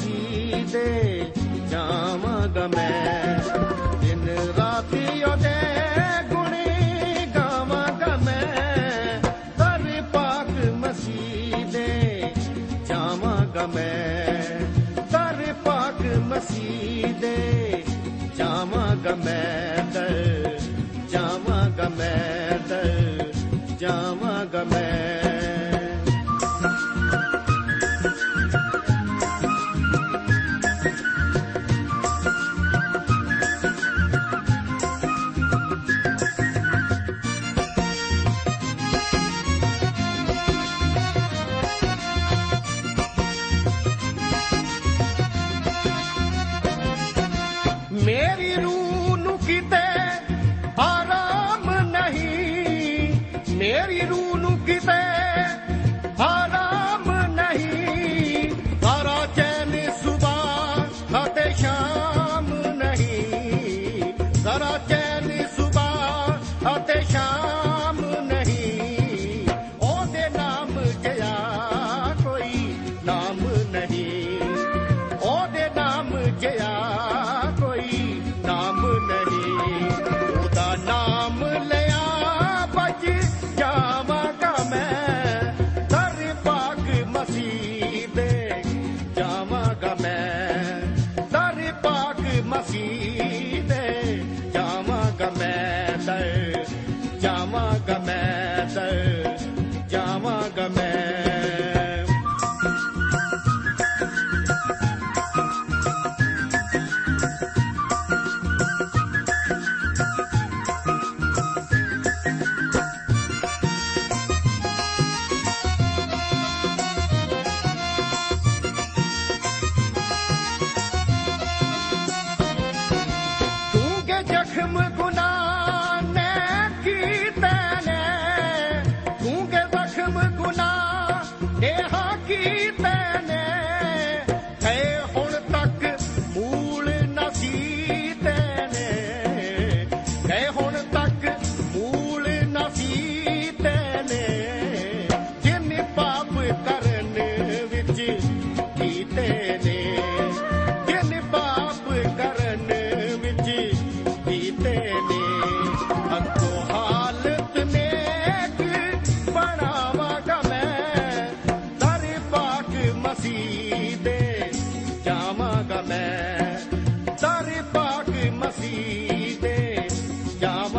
ਪਾਕ ਦੇ ਜਾਵਾਂਗਾ ਮੈਂ। ਦਿਨ ਰਾਤੀ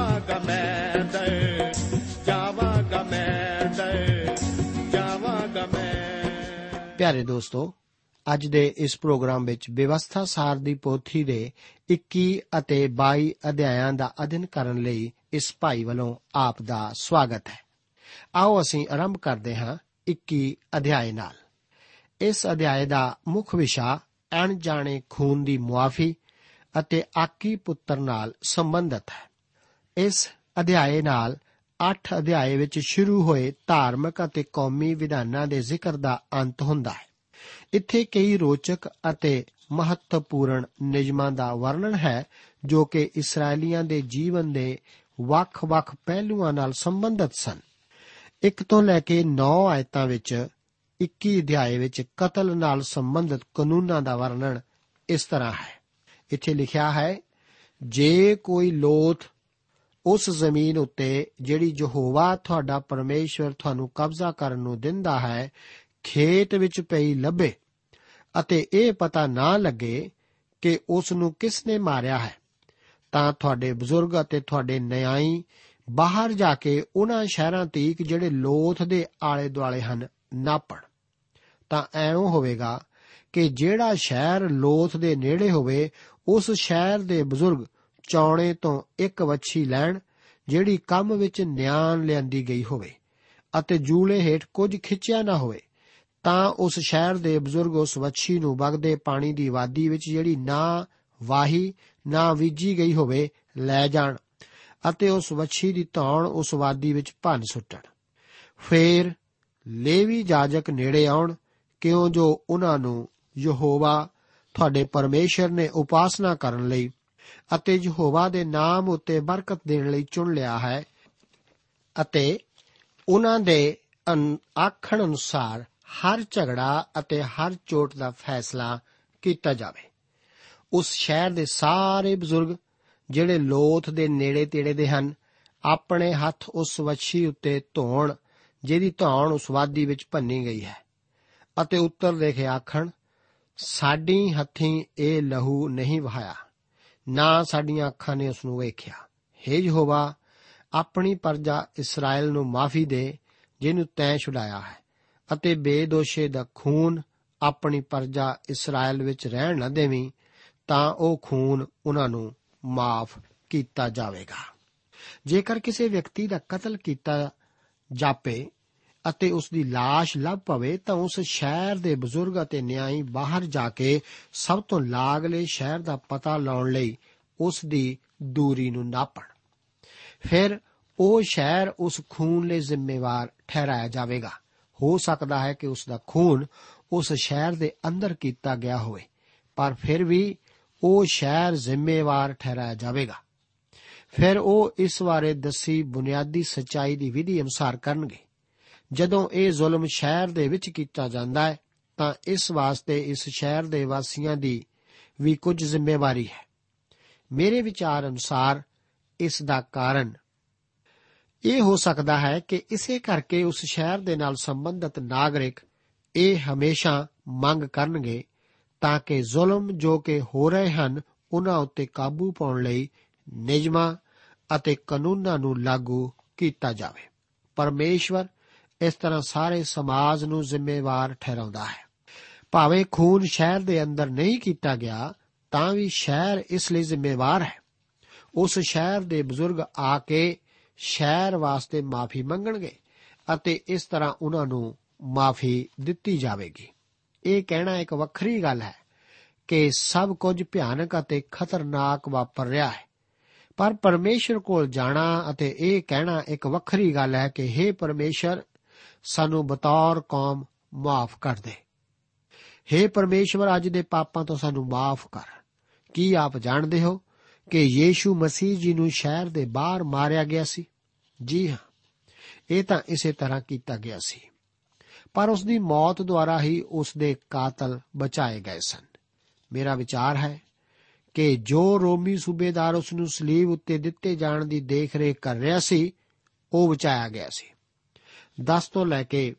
ਜਾਵਾਂਗਾ ਮੈਂ ਦਰ ਜਾਵਾਂਗਾ ਮੈਂ ਦਰ ਜਾਵਾਂਗਾ ਮੈਂ। ਪਿਆਰੇ ਦੋਸਤੋ, ਅੱਜ ਦੇ ਇਸ ਪ੍ਰੋਗਰਾਮ ਵਿੱਚ ਵਿਵਸਥਾ ਸਾਰ ਦੀ ਪੋਥੀ ਦੇ 21 ਅਤੇ 22 ਅਧਿਆਇਆਂ ਦਾ ਅਧਿਨ ਕਰਨ ਲਈ ਇਸ ਭਾਈ ਵੱਲੋਂ ਆਪ ਦਾ ਸਵਾਗਤ ਹੈ। ਆਓ ਅਸੀਂ ਆਰੰਭ ਕਰਦੇ ਹਾਂ 21 ਅਧਿਆਇ ਨਾਲ। ਇਸ ਅਧਿਆਇ ਦਾ ਮੁੱਖ ਵਿਸ਼ਾ ਅਣਜਾਣੇ ਖੂਨ ਦੀ ਮੁਆਫੀ ਅਤੇ ਆਕੀ ਪੁੱਤਰ ਨਾਲ ਸੰਬੰਧਿਤ ਹੈ। ਇਸ ਅਧਿਆਏ ਨਾਲ 8 ਅਧਿਆਏ ਵਿੱਚ ਸ਼ੁਰੂ ਹੋਏ ਧਾਰਮਿਕ ਅਤੇ ਕੌਮੀ ਵਿਧਾਨਾਂ ਦੇ ਜ਼ਿਕਰ ਦਾ ਅੰਤ ਹੁੰਦਾ ਹੈ। ਇੱਥੇ ਕਈ ਰੋਚਕ ਅਤੇ ਮਹੱਤਵਪੂਰਨ ਨਿਯਮਾਂ ਦਾ ਵਰਣਨ ਹੈ, ਜੋ ਕਿ ਇਸرائیਲੀਆਂ ਦੇ ਜੀਵਨ ਦੇ ਵੱਖ-ਵੱਖ ਪਹਿਲੂਆਂ ਨਾਲ ਸੰਬੰਧਿਤ ਸਨ। 1 ਤੋਂ ਲੈ ਕੇ 9 ਆਇਤਾਂ ਵਿੱਚ 21 ਅਧਿਆਏ ਵਿੱਚ ਕਤਲ ਨਾਲ ਸੰਬੰਧਿਤ ਕਾਨੂੰਨਾਂ ਦਾ ਵਰਣਨ ਇਸ ਤਰ੍ਹਾਂ ਹੈ। ਇੱਥੇ ਲਿਖਿਆ ਹੈ, ਜੇ ਕੋਈ ਲੋਥ ਉਸ ਜ਼ਮੀਨ ਉੱਤੇ ਜਿਹੜੀ ਯਹੋਵਾ ਤੁਹਾਡਾ ਪਰਮੇਸ਼ਵਰ ਤੁਹਾਨੂੰ ਕਬਜ਼ਾ ਕਰਨ ਨੂੰ ਦਿੰਦਾ ਹੈ, ਖੇਤ ਵਿੱਚ ਪਈ ਲੱਭੇ ਅਤੇ ਇਹ ਪਤਾ ਨਾ ਲੱਗੇ ਕਿ ਉਸ ਨੂੰ ਕਿਸ ਨੇ ਮਾਰਿਆ ਹੈ। ਤਾਂ ਤੁਹਾਡੇ ਬਜ਼ੁਰਗ ਅਤੇ ਤੁਹਾਡੇ ਨਿਆਈ ਬਾਹਰ ਜਾ ਕੇ ਉਹਨਾਂ ਸ਼ਹਿਰਾਂ ਤੀਕ ਜਿਹੜੇ ਲੋਥ ਦੇ ਆਲੇ ਦੁਆਲੇ ਹਨ, ਨਾਪਣ। ਤਾਂ ਐਉਂ ਹੋਵੇਗਾ ਕਿ ਜਿਹੜਾ ਸ਼ਹਿਰ ਲੋਥ ਦੇ ਨੇੜੇ ਹੋਵੇ, ਉਸ ਸ਼ਹਿਰ ਦੇ ਬਜ਼ੁਰਗ ਚੌਣੇ ਤੋਂ ਇੱਕ ਵੱਛੀ ਲੈਣ, ਜਿਹੜੀ ਕੰਮ ਵਿੱਚ ਨਿਆਣ ਲਿਆਂਦੀ ਗਈ ਹੋਵੇ, ਅਤੇ ਜੂਲੇ ਹੇਠ ਕੁਝ ਖਿੱਚਿਆ ਨਾ ਹੋਵੇ, ਤਾਂ ਉਸ ਸ਼ਹਿਰ ਦੇ ਬਜ਼ੁਰਗ ਉਸ ਵੱਛੀ ਨੂੰ ਵਗਦੇ ਪਾਣੀ ਦੀ ਵਾਦੀ ਵਿੱਚ ਜਿਹੜੀ ਨਾ ਵਾਹੀ, ਨਾ ਵੀਜੀ ਗਈ ਹੋਵੇ, ਲੈ ਜਾਣ, ਅਤੇ ਉਸ ਵੱਛੀ ਦੀ ਧੌਣ ਉਸ ਵਾਦੀ ਵਿੱਚ ਭੰਨ ਸੁੱਟਣ। ਫੇਰ ਲੇਵੀ ਜਾਜਕ ਨੇੜੇ ਆਉਣ, ਕਿਉਂ ਜੋ ਉਹਨਾਂ ਨੂੰ ਯਹੋਵਾ, ਤੁਹਾਡੇ ਪਰਮੇਸ਼ਰ ਨੇ ਉਪਾਸਨਾ ਕਰਨ ਲਈ ਅਤੇ ਯਹੋਵਾ ਦੇ ਨਾਮ ਉੱਤੇ ਬਰਕਤ ਦੇਣ ਲਈ ਚੁਣ ਲਿਆ ਹੈ ਅਤੇ ਉਹਨਾਂ ਦੇ ਅਨ- ਆਖਣ ਅਨੁਸਾਰ ਹਰ ਝਗੜਾ ਅਤੇ ਹਰ ਚੋਟ ਦਾ ਫੈਸਲਾ ਕੀਤਾ ਜਾਵੇ। ਉਸ ਸ਼ਹਿਰ ਦੇ ਸਾਰੇ ਬਜ਼ੁਰਗ ਜਿਹੜੇ ਲੋਥ ਦੇ ਨੇੜੇ ਤੇੜੇ ਦੇ ਹਨ, ਆਪਣੇ ਹੱਥ ਉਸ ਵੱਛੀ ਉੱਤੇ ਧੋਣ, ਜਿਹਦੀ ਧੌਣ ਉਸ ਵਾਦੀ ਵਿੱਚ ਭੰਨੀ ਗਈ ਹੈ ਅਤੇ ਉੱਤਰ ਦੇ ਕੇ ਆਖਣ, ਸਾਡੀ ਹੱਥੀਂ ਇਹ ਲਹੂ ਨਹੀਂ ਵਹਾਇਆ। ਨਾ ਸਾਡੀਆਂ ਅੱਖਾਂ ਨੇ ਉਸ ਨੂੰ ਵੇਖਿਆ। ਹੇ ਯਹੋਵਾ, ਆਪਣੀ ਪਰਜਾ ਇਸਰਾਇਲ ਨੂੰ ਮਾਫੀ ਦੇ, ਜਿਹਨੂੰ ਤੈਂ ਛੁਡਾਇਆ ਹੈ, ਅਤੇ ਬੇਦੋਸ਼ੇ ਦਾ ਖੂਨ ਆਪਣੀ ਪਰਜਾ ਇਸਰਾਇਲ ਵਿੱਚ ਰਹਿਣ ਨਾ ਦੇਵੀਂ, ਤਾਂ ਉਹ ਖੂਨ ਉਹਨਾਂ ਨੂੰ ਮਾਫ ਕੀਤਾ ਜਾਵੇਗਾ। ਜੇਕਰ ਕਿਸੇ ਵਿਅਕਤੀ ਦਾ ਕਤਲ ਕੀਤਾ ਜਾਪੇ ਅਤੇ ਉਸ ਦੀ লাশ ਲੱਭ ਪਵੇ ਤਾਂ ਉਸ ਸ਼ਹਿਰ ਦੇ ਬਜ਼ੁਰਗ ਅਤੇ ਨਿਆਈ ਬਾਹਰ ਜਾ ਕੇ ਸਭ ਤੋਂ ਲਾਗਲੇ ਸ਼ਹਿਰ ਦਾ ਪਤਾ ਲਾਉਣ ਲਈ ਉਸ ਦੀ ਦੂਰੀ ਨੂੰ ਨਾਪਣ। ਫਿਰ ਉਹ ਸ਼ਹਿਰ ਉਸ ਖੂਨ ਲਈ ਜ਼ਿੰਮੇਵਾਰ ਠਹਿਰਾਇਆ ਜਾਵੇਗਾ। ਹੋ ਸਕਦਾ ਹੈ ਕਿ ਉਸ ਦਾ ਖੂਨ ਉਸ ਸ਼ਹਿਰ ਦੇ ਅੰਦਰ ਕੀਤਾ ਗਿਆ ਹੋਵੇ, ਪਰ ਫਿਰ ਵੀ ਉਹ ਸ਼ਹਿਰ ਜ਼ਿੰਮੇਵਾਰ ਠਹਿਰਾਇਆ ਜਾਵੇਗਾ। ਫਿਰ ਉਹ ਇਸ ਬਾਰੇ ਦੱਸੀ ਬੁਨਿਆਦੀ ਸਚਾਈ ਦੀ ਵਿਧੀ ਅਨੁਸਾਰ ਕਰਨਗੇ। ਜਦੋਂ ਇਹ ਜ਼ੁਲਮ ਸ਼ਹਿਰ ਦੇ ਵਿੱਚ ਕੀਤਾ ਜਾਂਦਾ ਹੈ, ਤਾਂ ਇਸ ਵਾਸਤੇ ਇਸ ਸ਼ਹਿਰ ਦੇ ਵਾਸੀਆਂ ਦੀ ਵੀ ਕੁਝ ਜ਼ਿੰਮੇਵਾਰੀ ਹੈ। ਮੇਰੇ ਵਿਚਾਰ ਅਨੁਸਾਰ ਇਸ ਦਾ ਕਾਰਨ ਇਹ ਹੋ ਸਕਦਾ ਹੈ ਕਿ ਇਸੇ ਕਰਕੇ ਉਸ ਸ਼ਹਿਰ ਦੇ ਨਾਲ ਸੰਬੰਧਿਤ ਨਾਗਰਿਕ ਇਹ ਹਮੇਸ਼ਾ ਮੰਗ ਕਰਨਗੇ ਤਾਂ ਕਿ ਜ਼ੁਲਮ ਜੋ ਕਿ ਹੋ ਰਹੇ ਹਨ, ਉਹਨਾਂ ਉੱਤੇ ਕਾਬੂ ਪਾਉਣ ਲਈ ਨਿਯਮਾਂ ਅਤੇ ਕਾਨੂੰਨਾਂ ਨੂੰ ਲਾਗੂ ਕੀਤਾ ਜਾਵੇ। ਪਰਮੇਸ਼ਵਰ ਇਸ ਤਰ੍ਹਾਂ ਸਾਰੇ ਸਮਾਜ ਨੂੰ ਜ਼ਿੰਮੇਵਾਰ ਠਹਿਰਾਉਂਦਾ ਹੈ। ਭਾਵੇਂ ਖੂਨ ਸ਼ਹਿਰ ਦੇ ਅੰਦਰ ਨਹੀਂ ਕੀਤਾ ਗਿਆ, ਤਾਂ ਵੀ ਸ਼ਹਿਰ ਇਸ ਲਈ ਜ਼ਿੰਮੇਵਾਰ ਹੈ। ਉਸ ਸ਼ਹਿਰ ਦੇ ਬਜ਼ੁਰਗ ਆ ਕੇ ਸ਼ਹਿਰ ਵਾਸਤੇ ਮਾਫੀ ਮੰਗਣਗੇ ਅਤੇ ਇਸ ਤਰ੍ਹਾਂ ਉਹਨਾਂ ਨੂੰ ਮਾਫੀ ਦਿੱਤੀ ਜਾਵੇਗੀ। ਇਹ ਕਹਿਣਾ ਇੱਕ ਵੱਖਰੀ ਗੱਲ ਹੈ ਕਿ ਸਭ ਕੁਝ ਭਿਆਨਕ ਅਤੇ ਖਤਰਨਾਕ ਵਾਪਰ ਰਿਹਾ ਹੈ। ਪਰ ਪਰਮੇਸ਼ਰ ਕੋਲ ਜਾਣਾ ਅਤੇ ਇਹ ਕਹਿਣਾ ਇੱਕ ਵੱਖਰੀ ਗੱਲ ਹੈ ਕਿ हे ਪਰਮੇਸ਼ਰ ਸਾਨੂੰ ਬਤੌਰ ਕੌਮ ਮਾਫ ਕਰ ਦੇ। हे ਪਰਮੇਸ਼ਵਰ, ਅੱਜ ਦੇ ਪਾਪਾਂ ਤੋਂ ਸਾਨੂੰ ਮਾਫ ਕਰ। ਕੀ ਆਪ ਜਾਣਦੇ ਹੋ ਕਿ ਯੀਸ਼ੂ ਮਸੀਹ ਜੀ ਨੂੰ ਸ਼ਹਿਰ ਦੇ ਬਾਹਰ ਮਾਰਿਆ ਗਿਆ ਸੀ? ਜੀ ਹਾਂ, ਇਹ ਤਾਂ ਇਸੇ ਤਰ੍ਹਾਂ ਕੀਤਾ ਗਿਆ ਸੀ। ਪਰ ਉਸ ਦੀ ਮੌਤ ਦੁਆਰਾ ਹੀ ਉਸ ਦੇ ਕਾਤਲ ਬਚਾਏ ਗਏ ਸਨ। ਮੇਰਾ ਵਿਚਾਰ ਹੈ ਕਿ ਜੋ ਰੋਮੀ ਸੂਬੇਦਾਰ ਉਸ ਨੂੰ ਸਲੀਬ ਉੱਤੇ ਦਿੱਤੇ ਜਾਣ ਦੀ ਦੇਖਰੇਖ ਕਰ ਰਿਹਾ ਸੀ, ਉਹ ਬਚਾਇਆ ਗਿਆ ਸੀ। 10 ਤੋਂ ਲੈ ਕੇ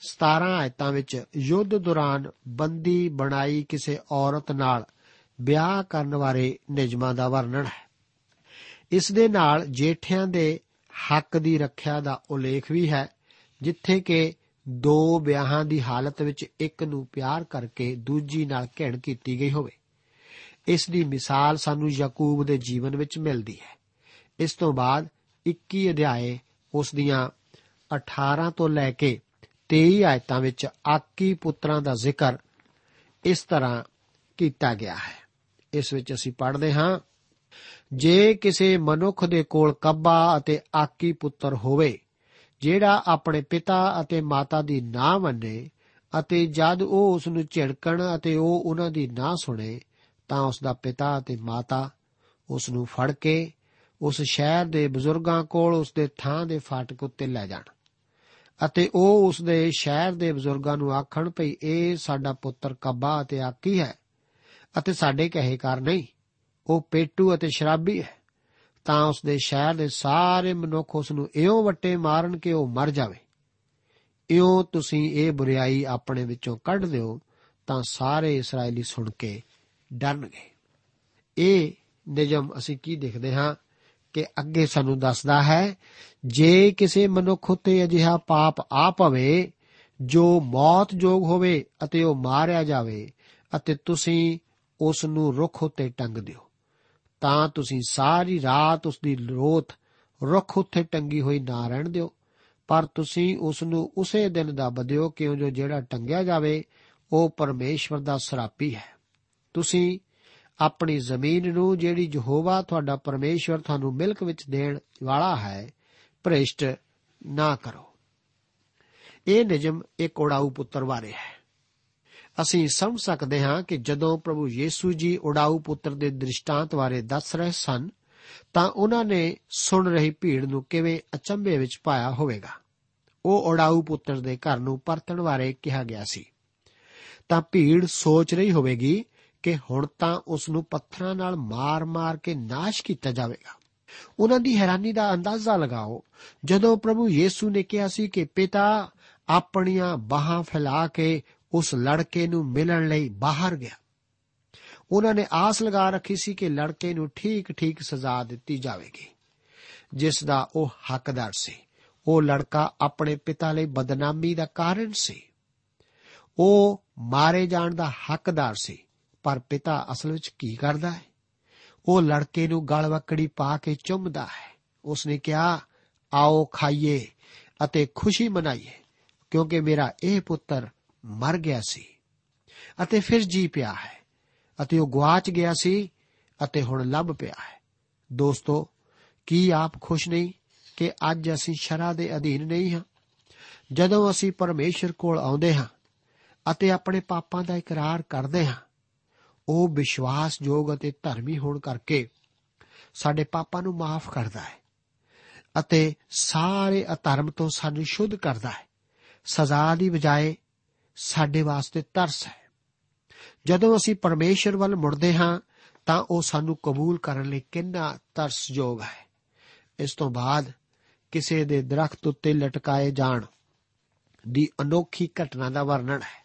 17 ਆਇਤਾਂ ਵਿੱਚ ਯੁੱਧ ਦੌਰਾਨ ਬੰਦੀ ਬਣਾਈ ਕਿਸੇ ਔਰਤ ਨਾਲ ਵਿਆਹ ਕਰਨ ਬਾਰੇ ਨਿਯਮਾਂ ਦਾ ਵਰਣਨ ਹੈ। ਇਸ ਦੇ ਨਾਲ ਜੇਠਿਆਂ ਦੇ ਹੱਕ ਦੀ ਰੱਖਿਆ ਦਾ ਉਲੇਖ ਵੀ ਹੈ, ਜਿੱਥੇ ਕਿ ਦੋ ਵਿਆਹਾਂ ਦੀ ਹਾਲਤ ਵਿੱਚ ਇੱਕ ਨੂੰ ਪਿਆਰ ਕਰਕੇ ਦੂਜੀ ਨਾਲ ਘਿਣ ਕੀਤੀ ਗਈ ਹੋਵੇ। ਇਸ ਦੀ ਮਿਸਾਲ ਸਾਨੂੰ ਯਾਕੂਬ ਦੇ ਜੀਵਨ ਵਿੱਚ ਮਿਲਦੀ ਹੈ। ਇਸ ਤੋਂ ਬਾਅਦ 21 ਅਧਿਆਏ ਉਸ ਦੀਆਂ 18 ਤੋਂ ਲੈ ਕੇ 23 ਆਇਤਾਂ ਵਿੱਚ ਆਕੀ ਪੁੱਤਰਾਂ ਦਾ ਜ਼ਿਕਰ ਇਸ ਤਰ੍ਹਾਂ ਕੀਤਾ ਗਿਆ ਹੈ। ਇਸ ਵਿੱਚ ਅਸੀਂ ਪੜ੍ਹਦੇ ਹਾਂ, ਜੇ ਕਿਸੇ ਮਨੁੱਖ ਦੇ ਕੋਲ ਕੱਬਾ ਅਤੇ ਆਕੀ ਪੁੱਤਰ ਹੋਵੇ, ਜਿਹੜਾ ਆਪਣੇ ਪਿਤਾ ਅਤੇ ਮਾਤਾ ਦੀ ਨਾ ਮੰਨੇ ਅਤੇ ਜਦ ਉਹ ਉਸ ਨੂੰ ਝਿੜਕਣ ਅਤੇ ਉਹ ਉਹਨਾਂ ਦੀ ਨਾ ਸੁਣੇ, ਤਾਂ ਉਸ ਦਾ ਪਿਤਾ ਅਤੇ ਮਾਤਾ ਉਸ ਨੂੰ ਫੜ ਕੇ ਉਸ ਸ਼ਹਿਰ ਦੇ ਬਜ਼ੁਰਗਾਂ ਕੋਲ ਉਸ ਦੇ ਥਾਂ ਦੇ ਫਾਟਕ ਉੱਤੇ ਲੈ ਜਾਣ। ਅਤੇ ਉਹ ਉਸ ਦੇ ਸ਼ਹਿਰ ਦੇ ਬਜ਼ੁਰਗਾਂ ਨੂੰ ਆਖਣ ਭਈ ਇਹ ਸਾਡਾ ਪੁੱਤਰ ਕੱਬਾ ਅਤੇ ਆਕੀ ਹੈ ਅਤੇ ਸਾਡੇ ਕਹੇ ਕਰ ਨਹੀਂ, ਉਹ ਪੇਟੂ ਅਤੇ ਸ਼ਰਾਬੀ ਹੈ। ਤਾਂ ਉਸ ਦੇ ਸ਼ਹਿਰ ਦੇ ਸਾਰੇ ਮਨੁੱਖ ਉਸ ਨੂੰ ਇਉਂ ਵੱਟੇ ਮਾਰਨ ਕਿ ਉਹ ਮਰ ਜਾਵੇ। ਇਉਂ ਤੁਸੀਂ ਇਹ ਬੁਰੀਾਈ ਆਪਣੇ ਵਿੱਚੋਂ ਕੱਢ ਦਿਓ ਤਾਂ ਸਾਰੇ ਇਸرائیਲੀ ਸੁਣ ਕੇ ਡਰਨਗੇ। ਇਹ ਨਿਯਮ ਅਸੀਂ ਕੀ ਦੇਖਦੇ ਹਾਂ? ਕਿ ਅੱਗੇ ਸਾਨੂੰ ਦੱਸਦਾ ਹੈ, ਜੇ ਕਿਸੇ ਮਨੁੱਖ ਉਤੇ ਅਜਿਹਾ ਪਾਪ ਆ ਪਵੇ, ਜੋ ਮੌਤ ਜੋਗ ਹੋਵੇ ਅਤੇ ਉਹ ਮਾਰਿਆ ਜਾਵੇ ਅਤੇ ਤੁਸੀਂ ਉਸ ਨੂੰ ਰੁੱਖ ਉਤੇ ਟੰਗ ਦਿਓ, ਤਾਂ ਤੁਸੀਂ ਸਾਰੀ ਰਾਤ ਉਸ ਦੀ ਲੋਥ ਰੁੱਖ ਉੱਤੇ ਟੰਗੀ ਹੋਈ ਨਾ ਰਹਿਣ ਦਿਓ। ਪਰ ਤੁਸੀਂ ਉਸ ਨੂੰ ਉਸੇ ਦਿਨ ਦੱਬ ਦਿਓ ਕਿਉਂ ਜੋ ਜਿਹੜਾ ਟੰਗਿਆ ਜਾਵੇ, ਉਹ ਪਰਮੇਸ਼ਵਰ ਦਾ ਸਰਾਪੀ ਹੈ। ਤੁਸੀਂ ਆਪਣੀ ਜ਼ਮੀਨ ਨੂੰ ਜਿਹੜੀ ਯਹੋਵਾ ਤੁਹਾਡਾ ਪਰਮੇਸ਼ਵਰ ਤੁਹਾਨੂੰ ਮਿਲਕ ਵਿੱਚ ਦੇਣ ਵਾਲਾ ਹੈ, ਭ੍ਰਿਸ਼ਟ ਨਾ ਕਰੋ। ਇਹ ਨਿਯਮ ਇੱਕ ਉਡਾਊ ਪੁੱਤਰ ਬਾਰੇ ਹੈ। ਅਸੀਂ ਸਮਝ ਸਕਦੇ ਹਾਂ ਕਿ ਜਦੋਂ ਪ੍ਰਭੂ ਯੀਸੂ ਜੀ ਉਡਾਊ ਪੁੱਤਰ ਦੇ ਦ੍ਰਿਸ਼ਟਾਂਤ ਬਾਰੇ ਦੱਸ ਰਹੇ ਸਨ, ਤਾਂ ਉਹਨਾਂ ਨੇ ਸੁਣ ਰਹੀ ਭੀੜ ਨੂੰ ਕਿਵੇਂ ਅਚੰਭੇ ਵਿੱਚ ਪਾਇਆ ਹੋਵੇਗਾ। ਉਹ ਉਡਾਊ ਪੁੱਤਰ ਦੇ ਘਰ ਨੂੰ ਪਰਤਣ ਬਾਰੇ ਕਿਹਾ ਗਿਆ ਸੀ। ਤਾਂ ਭੀੜ ਸੋਚ ਰਹੀ ਹੋਵੇਗੀ ਕਿ ਹੁਣ ਤਾਂ ਉਸ ਨੂੰ ਪੱਥਰਾਂ ਨਾਲ ਮਾਰ-ਮਾਰ ਕੇ ਨਾਸ਼ ਕੀਤਾ ਜਾਵੇਗਾ। ਉਹਨਾਂ ਦੀ ਹੈਰਾਨੀ ਦਾ ਅੰਦਾਜ਼ਾ ਲਗਾਓ। ਜਦੋਂ ਪ੍ਰਭੂ ਯੀਸੂ ਨੇ ਕਿਹਾ ਸੀ ਕਿ, ਪਿਤਾ, ਆਪਣੀਆਂ ਬਾਹਾਂ ਫੈਲਾ ਕੇ ਉਸ ਲੜਕੇ ਨੂੰ ਮਿਲਣ ਲਈ ਬਾਹਰ ਗਿਆ। ਉਹਨਾਂ ਨੇ ਆਸ ਲਗਾ ਰੱਖੀ ਸੀ ਕਿ ਲੜਕੇ ਨੂੰ ਠੀਕ-ਠੀਕ ਸਜ਼ਾ ਦਿੱਤੀ ਜਾਵੇਗੀ। ਜਿਸ ਦਾ ਉਹ ਹੱਕਦਾਰ ਸੀ। ਉਹ ਲੜਕਾ ਆਪਣੇ ਪਿਤਾ ਲਈ ਬਦਨਾਮੀ ਦਾ ਕਾਰਨ ਸੀ। ਉਹ ਮਾਰੇ ਜਾਣ ਦਾ ਹੱਕਦਾਰ ਸੀ। ਪਰ ਪਿਤਾ ਅਸਲ ਵਿੱਚ ਕੀ ਕਰਦਾ ਹੈ? ਉਹ ਲੜਕੇ ਨੂੰ ਗਲ ਵਕੜੀ ਪਾ ਕੇ ਚੁੰਮਦਾ ਹੈ। ਉਸਨੇ ਕਿਹਾ, ਆਓ ਖਾਈਏ ਅਤੇ ਖੁਸ਼ੀ ਮਨਾਈਏ, ਕਿਉਂਕਿ ਮੇਰਾ ਇਹ ਪੁੱਤਰ ਮਰ ਗਿਆ ਸੀ। ਅਤੇ ਫਿਰ ਜੀ ਪਿਆ ਹੈ ਅਤੇ ਉਹ ਗਵਾਚ ਗਿਆ ਸੀ ਅਤੇ ਹੁਣ ਲੱਭ ਪਿਆ ਹੈ। ਦੋਸਤੋ, ਕੀ ਆਪ ਖੁਸ਼ ਨਹੀਂ ਕਿ ਅੱਜ ਅਸੀਂ ਸ਼ਰਾ ਦੇ ਅਧੀਨ ਨਹੀਂ ਹਾਂ? ਜਦੋਂ ਅਸੀਂ ਪਰਮੇਸ਼ਰ ਕੋਲ ਆਉਂਦੇ ਹਾਂ ਅਤੇ ਆਪਣੇ ਪਾਪਾਂ ਦਾ ਇਕਰਾਰ ਕਰਦੇ ਹਾਂ ਉਹ ਵਿਸ਼ਵਾਸਯੋਗ ਅਤੇ ਧਰਮੀ ਹੋਣ ਕਰਕੇ ਸਾਡੇ ਪਾਪਾਂ ਨੂੰ ਮਾਫ ਕਰਦਾ ਹੈ ਅਤੇ ਸਾਰੇ ਅਧਰਮ ਤੋਂ ਸਾਨੂੰ ਸ਼ੁੱਧ ਕਰਦਾ ਹੈ। ਸਜ਼ਾ ਦੀ ਬਜਾਏ ਸਾਡੇ ਵਾਸਤੇ ਤਰਸ ਹੈ। ਜਦੋਂ ਅਸੀਂ ਪਰਮੇਸ਼ਰ ਵੱਲ ਮੁੜਦੇ ਹਾਂ, ਤਾਂ ਉਹ ਸਾਨੂੰ ਕਬੂਲ ਕਰਨ ਲਈ ਕਿੰਨਾ ਤਰਸਯੋਗ ਹੈ। ਇਸ ਤੋਂ ਬਾਅਦ ਕਿਸੇ ਦੇ ਦਰਖਤ ਉੱਤੇ ਲਟਕਾਏ ਜਾਣ ਦੀ ਅਨੋਖੀ ਘਟਨਾ ਦਾ ਵਰਣਨ ਹੈ।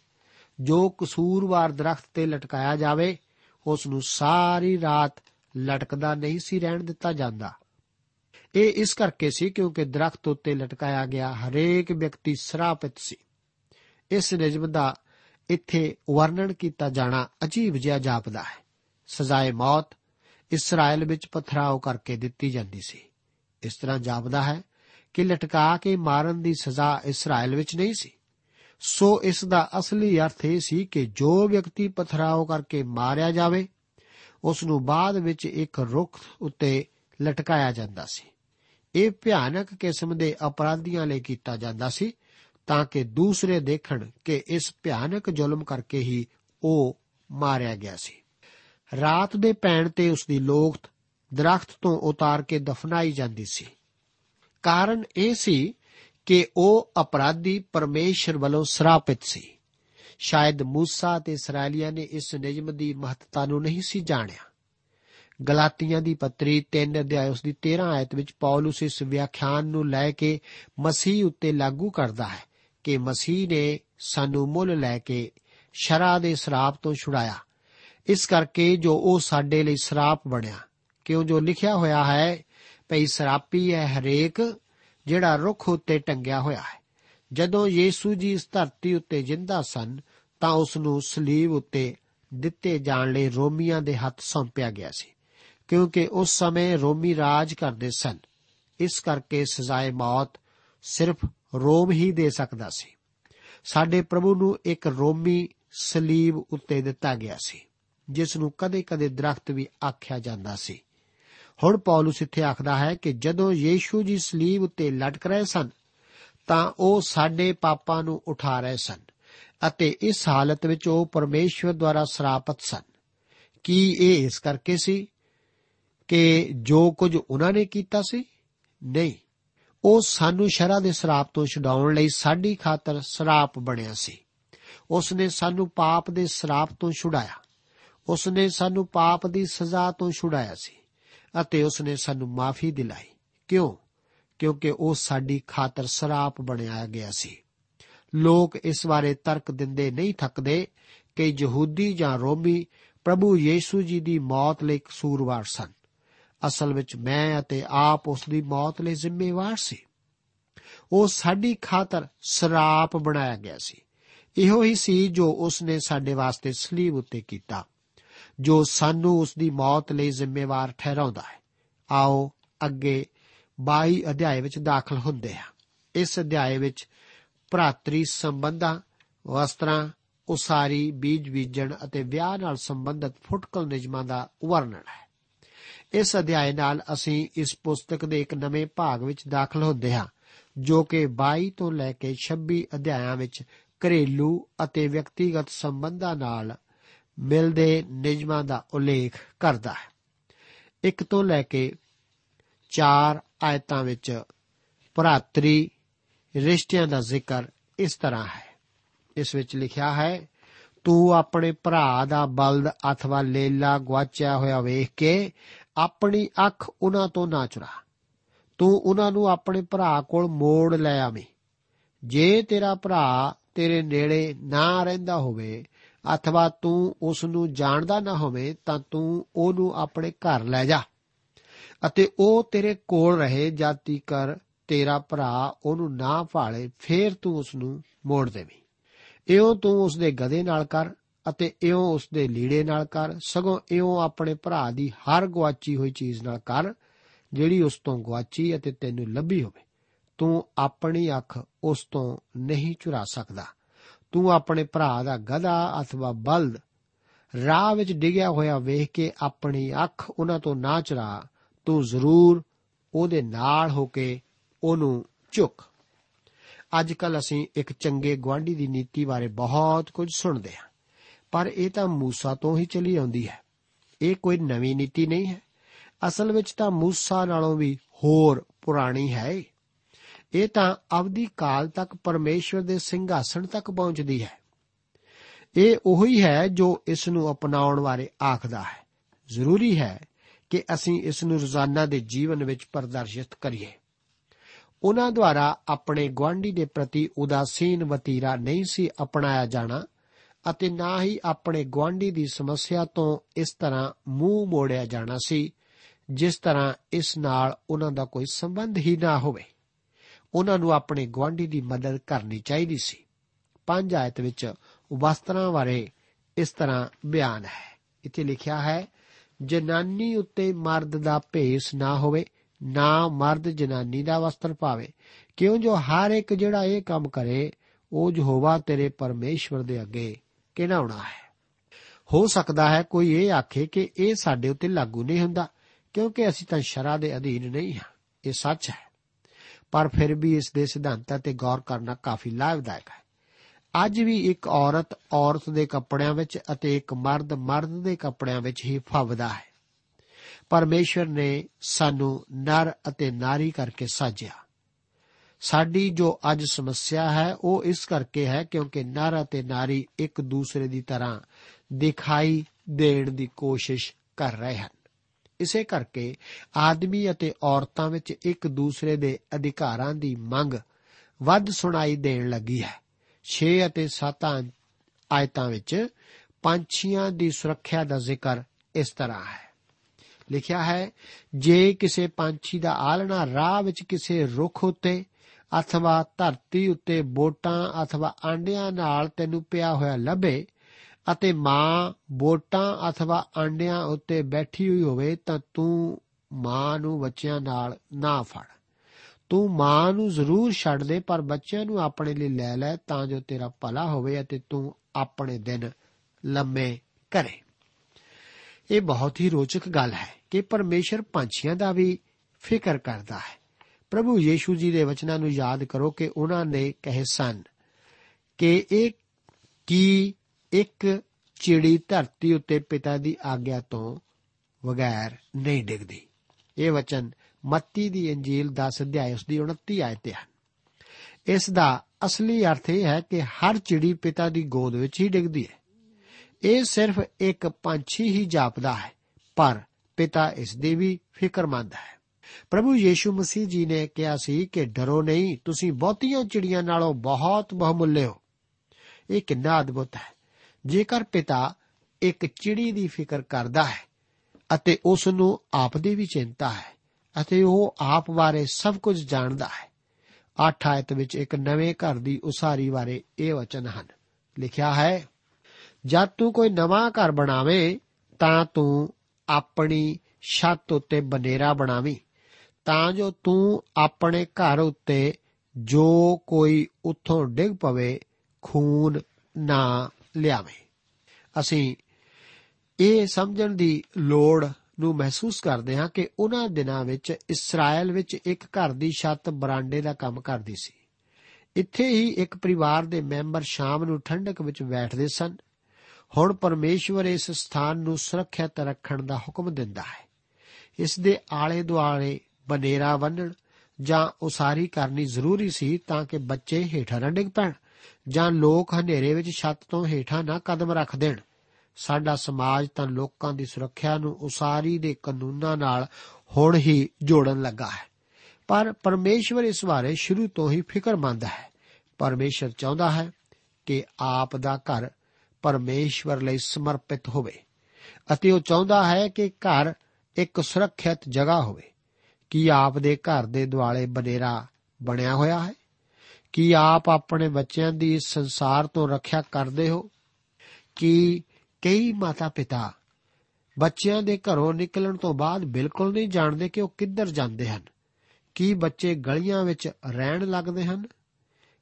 ਜੋ ਕਸੂਰਵਾਰ ਦਰਖਤ ਤੇ ਲਟਕਾਇਆ ਜਾਵੇ, ਉਸ ਨੂੰ ਸਾਰੀ ਰਾਤ ਲਟਕਦਾ ਨਹੀਂ ਸੀ ਰਹਿਣ ਦਿੱਤਾ ਜਾਂਦਾ। ਇਹ ਇਸ ਕਰਕੇ ਸੀ ਕਿਉਂਕਿ ਦਰਖਤ ਉੱਤੇ ਲਟਕਾਇਆ ਗਿਆ ਹਰੇਕ ਵਿਅਕਤੀ ਸਰਾਪਿਤ ਸੀ। ਇਸ ਨਿਯਮ ਦਾ ਇੱਥੇ ਵਰਣਨ ਕੀਤਾ ਜਾਣਾ ਅਜੀਬ ਜਿਹਾ ਜਾਪਦਾ ਹੈ। ਸਜ਼ਾਏ ਮੌਤ ਇਸਰਾਇਲ ਵਿੱਚ ਪਥਰਾਓ ਕਰਕੇ ਦਿੱਤੀ ਜਾਂਦੀ ਸੀ। ਇਸ ਤਰ੍ਹਾਂ ਜਾਪਦਾ ਹੈ ਕਿ ਲਟਕਾ ਕੇ ਮਾਰਨ ਦੀ ਸਜ਼ਾ ਇਸਰਾਇਲ ਵਿੱਚ ਨਹੀਂ ਸੀ। ਸੋ ਇਸ ਦਾ ਅਸਲੀ ਅਰਥ ਇਹ ਸੀ ਕਿ ਜੋ ਵਿਅਕਤੀ ਪਥਰਾਓ ਕਰਕੇ ਮਾਰਿਆ ਜਾਵੇ ਉਸ ਨੂੰ ਬਾਅਦ ਵਿੱਚ ਇੱਕ ਰੁੱਖ ਉੱਤੇ ਲਟਕਾਇਆ ਜਾਂਦਾ ਸੀ। ਇਹ ਭਿਆਨਕ ਕਿਸਮ ਦੇ ਅਪਰਾਧੀਆਂ ਲਈ ਕੀਤਾ ਜਾਂਦਾ ਸੀ ਤਾਂ ਕਿ ਦੂਸਰੇ ਦੇਖਣ ਕਿ ਇਸ ਭਿਆਨਕ ਜ਼ੁਲਮ ਕਰਕੇ ਹੀ ਉਹ ਮਾਰਿਆ ਗਿਆ ਸੀ। ਰਾਤ ਦੇ ਪੈਣ ਤੇ ਉਸ ਦੀ ਲੋਥ ਦਰਖਤ ਤੋਂ ਉਤਾਰ ਕੇ ਦਫਨਾਈ ਜਾਂਦੀ ਸੀ। ਕਾਰਨ ਇਹ ਸੀ ਕਿ ਉਹ ਅਪਰਾਧੀ ਪਰਮੇਸ਼ਰ ਵੱਲੋਂ ਸਰਾਪਿਤ ਸੀ। ਸ਼ਾਇਦ موسی ਤੇ ਇਸرائیਲੀਆਂ ਨੇ ਇਸ ਨਿਯਮ ਦੀ ਮਹੱਤਤਾ ਨੂੰ ਨਹੀਂ ਸੀ ਜਾਣਿਆ। ਗਲਾਤੀਆਂ ਦੀ ਪੱਤਰੀ 3 ਅਧਿਆਇ ਉਸ ਦੀ 13 ਆਇਤ ਵਿੱਚ ਪੌਲਸ ਇਸ ਵਿਆਖਿਆਨ ਨੂੰ ਲੈ ਕੇ ਮਸੀਹ ਉੱਤੇ ਲਾਗੂ ਕਰਦਾ ਹੈ ਕਿ ਮਸੀਹ ਨੇ ਸਾਨੂੰ ਮੁੱਲ ਲੈ ਕੇ ਸ਼ਰਾ ਦੇ ਸਰਾਪ ਤੋਂ ਛੁਡਾਇਆ। ਇਸ ਕਰਕੇ ਜੋ ਉਹ ਸਾਡੇ ਲਈ ਸਰਾਪ ਬਣਿਆ, ਕਿਉਂ ਜੋ ਲਿਖਿਆ ਹੋਇਆ ਹੈ, ਭਈ ਸਰਾਪੀ ਹੈ ਹਰੇਕ ਜਿਹੜਾ ਰੁੱਖ ਉੱਤੇ ਟੰਗਿਆ ਹੋਇਆ ਹੈ। ਜਦੋਂ ਯੀਸੂ ਜੀ ਇਸ ਧਰਤੀ ਉੱਤੇ ਜਿੰਦਾ ਸਨ, ਤਾਂ ਉਸ ਨੂੰ ਸਲੀਬ ਉੱਤੇ ਦਿੱਤੇ ਜਾਣ ਲਈ ਰੋਮੀਆਂ ਦੇ ਹੱਥ ਸੌਂਪਿਆ ਗਿਆ ਸੀ, ਕਿਉਂਕਿ ਉਸ ਸਮੇਂ ਰੋਮੀ ਰਾਜ ਕਰਦੇ ਸਨ। ਇਸ ਕਰਕੇ ਸਜ਼ਾਏ ਮੌਤ ਸਿਰਫ ਰੋਮ ਹੀ ਦੇ ਸਕਦਾ ਸੀ। ਸਾਡੇ ਪ੍ਰਭੂ ਨੂੰ ਇੱਕ ਰੋਮੀ ਸਲੀਬ ਉੱਤੇ ਦਿੱਤਾ ਗਿਆ ਸੀ, ਜਿਸ ਨੂੰ ਕਦੇ-ਕਦੇ ਦਰਖਤ ਵੀ ਆਖਿਆ ਜਾਂਦਾ ਸੀ। ਹੁਣ ਪੌਲਸ ਇੱਥੇ ਆਖਦਾ ਹੈ ਕਿ ਜਦੋਂ ਯੀਸ਼ੂ ਜੀ ਸਲੀਬ ਉੱਤੇ ਲਟਕ ਰਹੇ ਸਨ, ਤਾਂ ਉਹ ਸਾਡੇ ਪਾਪਾਂ ਨੂੰ ਉਠਾ ਰਹੇ ਸਨ ਅਤੇ ਇਸ ਹਾਲਤ ਵਿੱਚ ਉਹ ਪਰਮੇਸ਼ਵਰ ਦੁਆਰਾ ਸਰਾਪਤ ਸਨ। ਕੀ ਇਹ ਇਸ ਕਰਕੇ ਸੀ ਕਿ ਜੋ ਕੁਝ ਉਹਨਾਂ ਨੇ ਕੀਤਾ ਸੀ? ਨਹੀਂ। ਉਹ ਸਾਨੂੰ ਸ਼ਰਾ ਦੇ ਸਰਾਪ ਤੋਂ ਛਡਾਉਣ ਲਈ ਸਾਡੀ ਖਾਤਰ ਸਰਾਪ ਬਣਿਆ ਸੀ। ਉਸ ਨੇ ਸਾਨੂੰ ਪਾਪ ਦੇ ਸਰਾਪ ਤੋਂ ਛੁਡਾਇਆ। ਉਸ ਨੇ ਸਾਨੂੰ ਪਾਪ ਦੀ ਸਜ਼ਾ ਤੋਂ ਛੁਡਾਇਆ ਸੀ। ਅਤੇ ਉਸ ਨੇ ਸਾਨੂੰ ਮਾਫੀ ਦਿਲਾਈ। ਕਿਉਂ? ਕਿਉਂਕਿ ਉਹ ਸਾਡੀ ਖਾਤਰ ਸਰਾਪ ਬਣਾਇਆ ਗਿਆ ਸੀ। ਲੋਕ ਇਸ ਬਾਰੇ ਤਰਕ ਦਿੰਦੇ ਨਹੀਂ ਥੱਕਦੇ ਕਿ ਯਹੂਦੀ ਜਾਂ ਰੋਮੀ ਪ੍ਰਭੂ ਯੀਸ਼ੂ ਜੀ ਦੀ ਮੌਤ ਲਈ ਕਸੂਰਵਾਰ ਸਨ। ਅਸਲ ਵਿੱਚ ਮੈਂ ਅਤੇ ਆਪ ਉਸ ਦੀ ਮੌਤ ਲਈ ਜ਼ਿੰਮੇਵਾਰ ਸੀ। ਉਹ ਸਾਡੀ ਖਾਤਰ ਸਰਾਪ ਬਣਾਇਆ ਗਿਆ ਸੀ। ਇਹੋ ਹੀ ਸੀ ਜੋ ਉਸ ਨੇ ਸਾਡੇ ਵਾਸਤੇ ਸਲੀਬ ਉੱਤੇ ਕੀਤਾ। ਜੋ ਸਾਨੂੰ ਉਸ ਦੀ ਮੌਤ ਲਈ ਜ਼ਿੰਮੇਵਾਰ ਠਹਿਰਾਉਂਦਾ ਹੈ। ਆਓ ਅੱਗੇ 22 ਅਧਿਆਏ ਵਿੱਚ ਦਾਖਲ ਹੁੰਦੇ ਹਾਂ। ਇਸ ਅਧਿਆਏ ਵਿੱਚ ਭਰਾਤਰੀ ਸੰਬੰਧਾਂ, ਵਸਤਰਾਂ, ਉਸਾਰੀ, ਬੀਜ ਬੀਜਣ ਅਤੇ ਵਿਆਹ ਨਾਲ ਸੰਬੰਧਿਤ ਫੁਟਕਲ ਨਿਯਮਾਂ ਦਾ ਵਰਣਨ ਹੈ। ਇਸ ਅਧਿਆਏ ਨਾਲ ਅਸੀਂ ਇਸ ਪੁਸਤਕ ਦੇ ਇੱਕ ਨਵੇਂ ਭਾਗ ਵਿੱਚ ਦਾਖਲ ਹੁੰਦੇ ਹਾਂ, ਜੋ ਕਿ 22 ਤੋਂ ਲੈ ਕੇ 26 ਅਧਿਆਇਆਂ ਵਿੱਚ ਘਰੇਲੂ ਅਤੇ ਵਿਅਕਤੀਗਤ ਸੰਬੰਧਾਂ ਨਾਲ ਮਿਲਦੇ ਨਿਯਮਾਂ ਦਾ ਉਲੇਖ ਕਰਦਾ ਹੈ। ਇੱਕ ਤੋਂ ਲੈ ਕੇ 4 ਆਇਤਾਂ ਵਿੱਚ ਭਰਾਤਰੀ ਰਿਸ਼ਤਿਆਂ ਦਾ ਜ਼ਿਕਰ ਇਸ ਤਰ੍ਹਾਂ ਹੈ। ਇਸ ਵਿੱਚ ਲਿਖਿਆ ਹੈ, ਤੂੰ ਆਪਣੇ ਭਰਾ ਦਾ ਬਲਦ ਅਥਵਾ ਲੇਲਾ ਗਵਾਚਿਆ ਹੋਇਆ ਵੇਖ ਕੇ ਆਪਣੀ ਅੱਖ ਉਹਨਾਂ ਤੋਂ ਨਾ ਚੁਰਾ। ਤੂੰ ਉਹਨਾਂ ਨੂੰ ਆਪਣੇ ਭਰਾ ਕੋਲ ਮੋੜ ਲੈ ਆਵੇਂ। ਜੇ ਤੇਰਾ ਭਰਾ ਤੇਰੇ ਨੇੜੇ ਨਾ ਰਹਿੰਦਾ ਹੋਵੇ ਅਥਵਾ ਤੂੰ ਉਸ ਨੂੰ ਜਾਣਦਾ ਨਾ ਹੋਵੇ ਤਾਂ ਤੂੰ ਉਹਨੂੰ ਆਪਣੇ ਘਰ ਲੈ ਜਾ। ਅਤੇ ਉਹ ਤੇਰੇ ਕੋਲ ਰਹੇ ਜਾਤੀ ਕਰ ਤੇਰਾ ਭਰਾ ਉਹਨੂੰ ਨਾ ਭਾਲੇ, ਫੇਰ ਤੂੰ ਉਸ ਨੂੰ ਮੋੜ ਦੇਵੇਂ। ਇਉਂ ਤੂੰ ਉਸ ਦੇ ਗਧੇ ਨਾਲ ਕਰ ਅਤੇ ਇਉਂ ਉਸ ਦੇ ਲੀੜੇ ਨਾਲ ਕਰ, ਸਗੋਂ ਇਉਂ ਆਪਣੇ ਭਰਾ ਦੀ ਹਰ ਗਵਾਚੀ ਹੋਈ ਚੀਜ਼ ਨਾਲ ਕਰ, ਜਿਹੜੀ ਉਸ ਤੋਂ ਗਵਾਚੀ ਅਤੇ ਤੈਨੂੰ ਲੱਭੀ ਹੋਵੇ। ਤੂੰ ਆਪਣੀ ਅੱਖ ਉਸ ਤੋਂ ਨਹੀਂ ਚੁਰਾ ਸਕਦਾ। ਤੂੰ ਆਪਣੇ ਭਰਾ ਦਾ ਗਧਾ ਅਥਵਾ ਬਲਦ। ਰਾਹ ਵਿੱਚ ਡਿੱਗਿਆ ਹੋਇਆ ਵੇਖ ਕੇ ਆਪਣੀ ਅੱਖ ਉਹਨਾਂ ਤੋਂ ਨਾ ਚੁਰਾ। ਤੂੰ ਜ਼ਰੂਰ ਉਹਦੇ ਨਾਲ ਹੋ ਕੇ ਉਹਨੂੰ ਝੁਕ ਅੱਜ ਕੱਲ ਅਸੀਂ ਇੱਕ ਚੰਗੇ ਗਵਾਂਢੀ ਦੀ ਨੀਤੀ ਬਾਰੇ ਬਹੁਤ ਕੁਝ ਸੁਣਦੇ ਹਾਂ। ਪਰ ਇਹ ਤਾਂ ਮੂਸਾ ਤੋਂ ਹੀ ਚਲੀ ਆਉਂਦੀ ਹੈ। ਇਹ ਕੋਈ ਨਵੀਂ ਨੀਤੀ ਨਹੀਂ ਹੈ। ਅਸਲ ਵਿੱਚ ਤਾਂ ਮੂਸਾ ਨਾਲੋਂ ਵੀ ਹੋਰ ਪੁਰਾਣੀ ਹੈ ਇਹ ਤਾਂ ਅਵਧੀ ਕਾਲ ਤੱਕ ਪਰਮੇਸ਼ਵਰ ਦੇ ਸਿੰਘਾਸਣ ਤੱਕ ਪਹੁੰਚਦੀ ਹੈ। ਇਹ ਉਹੀ ਹੈ ਜੋ ਇਸ ਨੂੰ ਅਪਣਾਉਣ ਬਾਰੇ ਆਖਦਾ ਹੈ। ਜ਼ਰੂਰੀ ਹੈ ਕਿ ਅਸੀਂ ਇਸ ਨੂੰ ਰੋਜ਼ਾਨਾ ਦੇ ਜੀਵਨ ਵਿੱਚ ਪ੍ਰਦਰਸ਼ਿਤ ਕਰੀਏ। ਉਹਨਾਂ ਦੁਆਰਾ ਆਪਣੇ ਗਵਾਂਢੀ ਦੇ ਪ੍ਰਤੀ ਉਦਾਸੀਨ ਵਤੀਰਾ ਨਹੀਂ ਸੀ ਅਪਣਾਇਆ ਜਾਣਾ ਅਤੇ ਨਾ ਹੀ ਆਪਣੇ ਗਵਾਂਢੀ ਦੀ ਸਮੱਸਿਆ ਤੋਂ ਇਸ ਤਰ੍ਹਾਂ ਮੂੰਹ ਮੋੜਿਆ ਜਾਣਾ ਸੀ, ਜਿਸ ਤਰ੍ਹਾਂ ਇਸ ਨਾਲ ਉਹਨਾਂ ਦਾ ਕੋਈ ਸੰਬੰਧ ਹੀ ਨਾ ਹੋਵੇ। ਉਹਨਾਂ ਨੂੰ ਆਪਣੇ ਗਵਾਂਢੀ ਦੀ ਮਦਦ ਕਰਨੀ ਚਾਹੀਦੀ ਸੀ। ਪੰਜ ਆਇਤ ਵਿੱਚ ਵਸਤਰਾਂ ਬਾਰੇ ਇਸ ਤਰ੍ਹਾਂ ਬਿਆਨ ਹੈ। ਇੱਥੇ ਲਿਖਿਆ ਹੈ, ਜਨਾਨੀ ਉੱਤੇ ਮਰਦ ਦਾ ਭੇਸ ਨਾ ਹੋਵੇ, ਨਾ ਮਰਦ ਜਨਾਨੀ ਦਾ ਵਸਤਰ ਪਾਵੇ। ਕਿਉਂ ਜੋ ਹਰ ਇੱਕ ਜਿਹੜਾ ਇਹ ਕੰਮ ਕਰੇ, ਉਹ ਯਹੋਵਾ ਤੇਰੇ ਪਰਮੇਸ਼ਵਰ ਦੇ ਅੱਗੇ ਕਿਹਨਾਉਣਾ ਹੈ? ਹੋ ਸਕਦਾ ਹੈ ਕੋਈ ਇਹ ਆਖੇ ਕਿ ਇਹ ਸਾਡੇ ਉੱਤੇ ਲਾਗੂ ਨਹੀਂ ਹੁੰਦਾ, ਕਿਉਂਕਿ ਅਸੀਂ ਤਾਂ ਸ਼ਰਾ ਦੇ ਅਧੀਨ ਨਹੀਂ ਹਾਂ। ਇਹ ਸੱਚ ਹੈ। ਪਰ ਫਿਰ ਵੀ ਇਸ ਦੇ ਸਿਧਾਂਤਾਂ ਤੇ ਗੌਰ ਕਰਨਾ ਕਾਫੀ ਲਾਭਦਾਇਕ ਹੈ। ਅੱਜ ਵੀ ਇੱਕ ਔਰਤ ਔਰਤ ਦੇ ਕੱਪੜਿਆਂ ਵਿੱਚ ਅਤੇ ਇੱਕ ਮਰਦ ਮਰਦ ਦੇ ਕੱਪੜਿਆਂ ਵਿੱਚ ਹੀ ਫੱਬਦਾ ਹੈ। ਪਰਮੇਸ਼ਰ ਨੇ ਸਾਨੂੰ ਨਰ ਅਤੇ ਨਾਰੀ ਕਰਕੇ ਸਾਜਿਆ। ਸਾਡੀ ਜੋ ਅੱਜ ਸਮੱਸਿਆ ਹੈ, ਉਹ ਇਸ ਕਰਕੇ ਹੈ ਕਿਉਂਕਿ ਨਰ ਅਤੇ ਨਾਰੀ ਇੱਕ ਦੂਸਰੇ ਦੀ ਤਰ੍ਹਾਂ ਦਿਖਾਈ ਦੇਣ ਦੀ ਕੋਸ਼ਿਸ਼ ਕਰ ਰਹੇ ਹਨ। ਇਸੇ ਕਰਕੇ ਆਦਮੀ ਅਤੇ ਔਰਤਾਂ ਵਿੱਚ ਇੱਕ ਦੂਸਰੇ ਦੇ ਅਧਿਕਾਰਾਂ ਦੀ ਮੰਗ ਵੱਧ ਸੁਣਾਈ ਦੇਣ ਲੱਗੀ ਹੈ। 6 ਅਤੇ 7 ਆਇਤਾਂ ਵਿੱਚ ਪੰਛੀਆਂ ਦੀ ਸੁਰੱਖਿਆ ਦਾ ਜ਼ਿਕਰ ਇਸ ਤਰ੍ਹਾਂ ਹੈ। ਲਿਖਿਆ ਹੈ, ਜੇ ਕਿਸੇ ਪੰਛੀ ਦਾ ਆਲਣਾ ਰਾਹ ਵਿੱਚ ਕਿਸੇ ਰੁੱਖ ਉੱਤੇ ਅਥਵਾ ਧਰਤੀ ਉੱਤੇ ਬੋਟਾਂ ਅਥਵਾ ਆਂਡਿਆਂ ਨਾਲ ਤੈਨੂੰ ਪਿਆ ਹੋਇਆ ਲੱਭੇ ਅਤੇ ਮਾਂ ਬੋਟਾਂ ਅਥਵਾ ਆਂਡਿਆਂ ਉੱਤੇ ਬੈਠੀ ਹੋਈ ਹੋਵੇ ਤਾਂ ਤੂੰ ਮਾਂ ਨੂੰ ਬੱਚਿਆਂ ਨਾਲ ਨਾ ਫੜ। ਤੂੰ ਮਾਂ ਨੂੰ ਜ਼ਰੂਰ ਛੱਡ ਦੇ, ਪਰ ਬੱਚਿਆਂ ਨੂੰ ਆਪਣੇ ਲਈ ਲੈ ਲੈ ਤਾਂ ਜੋ ਤੇਰਾ ਭਲਾ ਹੋਵੇ ਅਤੇ ਤੂੰ ਆਪਣੇ ਦਿਨ ਲੰਮੇ ਕਰੇ। ਇਹ ਬਹੁਤ ਹੀ ਰੋਚਕ ਗੱਲ ਹੈ ਕਿ ਪਰਮੇਸ਼ਰ ਪੰਛੀਆਂ ਦਾ ਵੀ ਫਿਕਰ ਕਰਦਾ ਹੈ। ਪ੍ਰਭੂ ਯੀਸ਼ੂ ਜੀ ਦੇ ਵਚਨਾਂ ਨੂੰ ਯਾਦ ਕਰੋ ਕਿ ਉਹਨਾਂ ਨੇ ਕਹੇ ਸਨ ਕਿ ਇਹ ਕਿ ਇੱਕ ਚਿੜੀ ਧਰਤੀ ਉੱਤੇ ਪਿਤਾ ਦੀ ਆਗਿਆ ਤੋਂ ਬਗੈਰ ਨਹੀਂ ਡਿੱਗਦੀ। ਇਹ ਵਚਨ ਮੱਤੀ ਦੀ ਇੰਜੀਲ 10 ਅਧਿਆਇ ਉਸ ਦੀ 29 ਆਇਤ ਹੈ ਇਸ ਦਾ ਅਸਲੀ ਅਰਥ ਇਹ ਹੈ ਕਿ ਹਰ ਚਿੜੀ ਪਿਤਾ ਦੀ ਗੋਦ ਵਿੱਚ ਹੀ ਡਿੱਗਦੀ ਹੈ। ਇਹ ਸਿਰਫ ਇੱਕ ਪੰਛੀ ਹੀ ਜਾਪਦਾ ਹੈ, ਪਰ ਪਿਤਾ ਇਸ ਦੀ ਵੀ ਫਿਕਰਮੰਦ ਹੈ। ਪ੍ਰਭੂ ਯੀਸ਼ੂ ਮਸੀਹ ਜੀ ਨੇ ਕਿਹਾ ਸੀ ਕਿ ਡਰੋ ਨਹੀਂ, ਤੁਸੀਂ ਬਹੁਤੀਆਂ ਚਿੜੀਆਂ ਨਾਲੋਂ ਬਹੁਤ ਬਹੁਮੁੱਲੇ ਹੋ। ਇਹ ਕਿੰਨਾ ਅਦਭੁਤ ਹੈ। ਜੇਕਰ ਪਿਤਾ ਇੱਕ ਚਿੜੀ ਦੀ ਫਿਕਰ ਕਰਦਾ ਹੈ ਅਤੇ ਉਸ ਨੂੰ ਆਪ ਦੀ ਵੀ ਚਿੰਤਾ ਹੈ ਅਤੇ ਉਹ ਆਪ ਬਾਰੇ ਸਭ ਕੁਝ ਜਾਣਦਾ ਹੈ 8 ਆਇਤ ਵਿੱਚ ਇੱਕ ਨਵੇਂ ਘਰ ਦੀ ਉਸਾਰੀ ਬਾਰੇ ਇਹ ਵਚਨ ਹਨ। ਲਿਖਿਆ ਹੈ, ਜਦ ਤੂੰ ਕੋਈ ਨਵਾਂ ਘਰ ਬਣਾਵੇਂ, ਤਾਂ ਤੂੰ ਆਪਣੀ ਛੱਤ ਉੱਤੇ ਬਨੇਰਾ ਬਣਾਵੀਂ, ਤਾਂ ਜੋ ਤੂੰ ਆਪਣੇ ਘਰ ਉੱਤੇ ਜੋ ਕੋਈ ਉੱਥੋਂ ਡਿੱਗ ਪਵੇ, ਖੂਨ ਨਾ ਲਿਆਵੇ। ਅਸੀਂ ਇਹ ਸਮਝਣ ਦੀ ਲੋੜ ਨੂੰ ਮਹਿਸੂਸ ਕਰਦੇ ਹਾਂ ਕਿ ਉਹਨਾਂ ਦਿਨਾਂ ਵਿੱਚ ਇਸਰਾਇਲ ਵਿੱਚ ਇੱਕ ਘਰ ਦੀ ਛੱਤ ਬਰਾਂਡੇ ਦਾ ਕੰਮ ਕਰਦੀ ਸੀ। ਇੱਥੇ ਹੀ ਇੱਕ ਪਰਿਵਾਰ ਦੇ ਮੈਂਬਰ ਸ਼ਾਮ ਨੂੰ ਠੰਡਕ ਵਿੱਚ ਬੈਠਦੇ ਸਨ। ਹੁਣ ਪਰਮੇਸ਼ਵਰ ਇਸ ਸਥਾਨ ਨੂੰ ਸੁਰੱਖਿਅਤ ਰੱਖਣ ਦਾ ਹੁਕਮ ਦਿੰਦਾ ਹੈ। ਇਸ ਦੇ ਆਲੇ ਦੁਆਲੇ ਬਨੇਰਾ ਬੰਨਣ ਜਾਂ ਉਸਾਰੀ ਕਰਨੀ ਜ਼ਰੂਰੀ ਸੀ ਤਾਂ ਕਿ ਬੱਚੇ ਹੇਠਾਂ ਨਾ ਡਿੱਗ ਪੈਣ। ਜਾਂ ਲੋਕ ਹਨੇਰੇ ਵਿੱਚ ਛੱਤ ਤੋਂ ਹੇਠਾਂ ਨਾ ਕਦਮ ਰੱਖ ਦੇਣ। ਸਾਡਾ ਸਮਾਜ ਤਾਂ ਲੋਕਾਂ ਦੀ ਸੁਰੱਖਿਆ ਨੂੰ ਉਸਾਰੀ ਦੇ ਕਾਨੂੰਨਾਂ ਨਾਲ ਹੁਣ ਹੀ ਜੋੜਨ ਲੱਗਾ ਹੈ। ਪਰ ਪਰਮੇਸ਼ਵਰ ਇਸ ਬਾਰੇ ਸ਼ੁਰੂ ਤੋਂ ਹੀ ਫਿਕਰਮੰਦ ਹੈ। ਪਰਮੇਸ਼ਵਰ ਚਾਹੁੰਦਾ ਹੈ ਕਿ ਆਪ ਦਾ ਘਰ ਪਰਮੇਸ਼ਵਰ ਲਈ ਸਮਰਪਿਤ ਹੋਵੇ ਅਤੇ ਉਹ ਚਾਹੁੰਦਾ ਹੈ ਕਿ ਘਰ ਇੱਕ ਸੁਰੱਖਿਅਤ ਜਗ੍ਹਾ ਹੋਵੇ। ਕੀ ਆਪ ਦੇ ਘਰ ਦੇ ਦੁਆਲੇ ਬਨੇਰਾ ਬਣਿਆ ਹੋਇਆ ਹੈ? ਕੀ ਆਪ ਆਪਣੇ ਬੱਚਿਆਂ ਦੀ ਇਸ ਸੰਸਾਰ ਤੋਂ ਰੱਖਿਆ ਕਰਦੇ ਹੋ? ਕਿ ਕਈ ਮਾਤਾ ਪਿਤਾ ਬੱਚਿਆਂ ਦੇ ਘਰੋਂ ਨਿਕਲਣ ਤੋਂ ਬਾਅਦ ਬਿਲਕੁਲ ਨਹੀਂ ਜਾਣਦੇ ਕਿ ਉਹ ਕਿੱਧਰ ਜਾਂਦੇ ਹਨ? ਕੀ ਬੱਚੇ ਗਲੀਆਂ ਵਿੱਚ ਰਹਿਣ ਲੱਗਦੇ ਹਨ?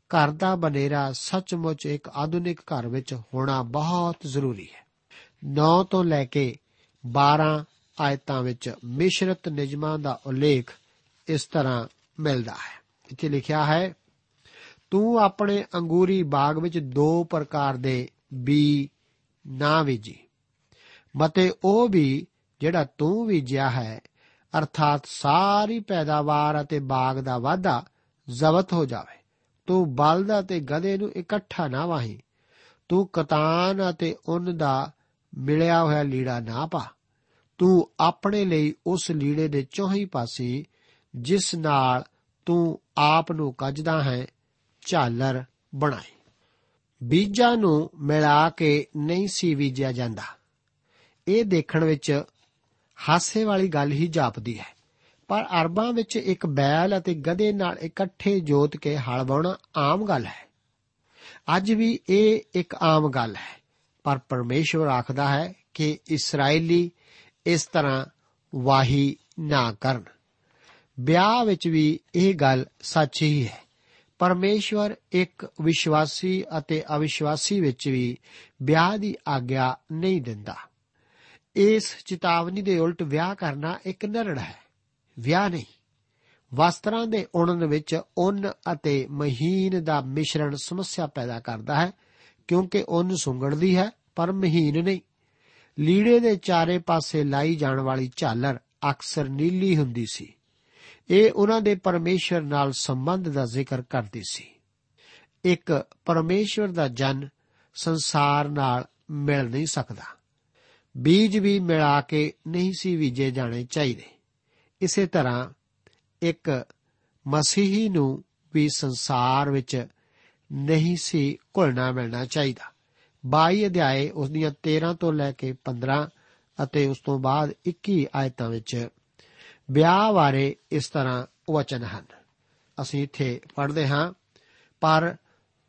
ਘਰ ਦਾ ਬਨੇਰਾ ਸੱਚਮੁੱਚ ਇੱਕ ਆਧੁਨਿਕ ਘਰ ਵਿੱਚ ਹੋਣਾ ਬਹੁਤ ਜ਼ਰੂਰੀ ਹੈ। 9 ਤੋਂ ਲੈ ਕੇ 12 ਆਇਤਾਂ ਵਿੱਚ ਮਿਸ਼ਰਤ ਨਿਯਮਾਂ ਦਾ ਉਲੇਖ ਇਸ ਤਰ੍ਹਾਂ ਮਿਲਦਾ ਹੈ। ਇੱਥੇ ਲਿਖਿਆ ਹੈ ਤੂੰ ਆਪਣੇ ਅੰਗੂਰੀ ਬਾਗ ਵਿੱਚ ਦੋ ਪ੍ਰਕਾਰ ਦੇ ਬੀ ਨਾ ਬੀਜੀ, ਮਤੇ ਉਹ ਵੀ ਜਿਹੜਾ ਤੂੰ ਬੀਜਿਆ ਹੈ, ਅਰਥਾਤ ਸਾਰੀ ਪੈਦਾਵਾਰ ਅਤੇ ਬਾਗ ਦਾ ਵਾਧਾ ਜ਼ਬਤ ਹੋ ਜਾਵੇ। ਤੂੰ ਬਲਦ ਅਤੇ ਗਧੇ ਨੂੰ ਇਕੱਠਾ ਨਾ ਵਾਹੀ, ਤੂੰ ਕਤਾਨ ਅਤੇ ਉੱਨ ਦਾ ਮਿਲਿਆ ਹੋਇਆ ਲੀੜਾ ਨਾ ਪਾ। ਤੂੰ ਆਪਣੇ ਲਈ ਉਸ ਲੀੜੇ ਦੇ ਚੌਹੀ ਪਾਸੇ, ਜਿਸ ਨਾਲ ਤੂੰ ਆਪ ਨੂੰ ਕੱਜਦਾ ਹੈ ਝਾਲਰ ਬਣਾਏ। ਬੀਜਾਂ ਨੂੰ ਮਿਲਾ ਕੇ ਨਹੀਂ ਸੀ ਬੀਜਿਆ ਜਾਂਦਾ। ਇਹ ਦੇਖਣ ਵਿੱਚ ਹਾਸੇ ਵਾਲੀ ਗੱਲ ਹੀ ਜਾਪਦੀ ਹੈ। ਪਰ ਅਰਬਾਂ ਵਿੱਚ ਇੱਕ ਬੈਲ ਅਤੇ ਗਧੇ ਨਾਲ ਇਕੱਠੇ ਜੋਤ ਕੇ ਹਲ ਵਾਉਣਾ ਆਮ ਗੱਲ ਹੈ। ਅੱਜ ਵੀ ਇਹ ਇੱਕ ਆਮ ਗੱਲ ਹੈ। ਪਰ ਪਰਮੇਸ਼ਵਰ ਆਖਦਾ ਹੈ ਕਿ ਇਸرائیਲੀ ਇਸ ਤਰ੍ਹਾਂ ਵਾਹੀ ਨਾ ਕਰਨ। ਵਿਆਹ ਵਿੱਚ ਵੀ ਇਹ ਗੱਲ ਸੱਚ ਹੀ ਹੈ। ਪਰਮੇਸ਼ਵਰ ਇੱਕ ਵਿਸ਼ਵਾਸੀ ਅਤੇ ਅਵਿਸ਼ਵਾਸੀ ਵਿੱਚ ਵੀ ਵਿਆਹ ਦੀ ਆਗਿਆ ਨਹੀਂ ਦਿੰਦਾ। ਇਸ ਚੇਤਾਵਨੀ ਦੇ ਉਲਟ ਵਿਆਹ ਕਰਨਾ ਇੱਕ ਨਰੜ ਹੈ। ਵਿਆਹ ਨਹੀਂ। ਵਸਤਰਾਂ ਦੇ ਉਣਨ ਵਿੱਚ ਉੱਨ ਅਤੇ ਮਹੀਨ ਦਾ ਮਿਸ਼ਰਣ ਸਮੱਸਿਆ ਪੈਦਾ ਕਰਦਾ ਹੈ, ਕਿਉਂਕਿ ਉੱਨ ਸੁੰਗੜਦੀ ਹੈ, ਪਰ ਮਹੀਨ ਨਹੀਂ। ਲੀੜੇ ਦੇ ਚਾਰੇ ਪਾਸੇ ਲਾਈ ਜਾਣ ਵਾਲੀ ਝਾਲਰ ਅਕਸਰ ਨੀਲੀ ਹੁੰਦੀ ਸੀ। ਇਹ ਉਹਨਾਂ ਦੇ ਪਰਮੇਸ਼ਰ ਨਾਲ ਸੰਬੰਧ ਦਾ ਜ਼ਿਕਰ ਕਰਦੀ ਸੀ। ਇੱਕ ਪਰਮੇਸ਼ਰ ਦਾ ਜਨ ਸੰਸਾਰ ਨਾਲ ਮਿਲ ਨਹੀਂ ਸਕਦਾ। ਬੀਜ ਵੀ ਮਿਲਾ ਕੇ ਨਹੀਂ ਸੀ ਬੀਜੇ ਜਾਣੇ ਚਾਹੀਦੇ। ਇਸੇ ਤਰ੍ਹਾਂ ਇੱਕ ਮਸੀਹੀ ਨੂੰ ਵੀ ਸੰਸਾਰ ਵਿੱਚ ਨਹੀਂ ਸੀ ਘੁਲਣਾ ਮਿਲਣਾ ਚਾਹੀਦਾ। 22 ਅਧਿਆਏ ਉਸ ਦੀਆਂ 13 ਤੋਂ ਲੈ ਕੇ 15 ਅਤੇ ਉਸ ਤੋਂ ਬਾਅਦ 21 ਆਇਤਾਂ ਵਿੱਚ ਵਿਆਹ ਬਾਰੇ ਇਸ ਤਰ੍ਹਾਂ ਵਚਨ ਹਨ। ਅਸੀਂ ਇੱਥੇ ਪੜ੍ਹਦੇ ਹਾਂ, ਪਰ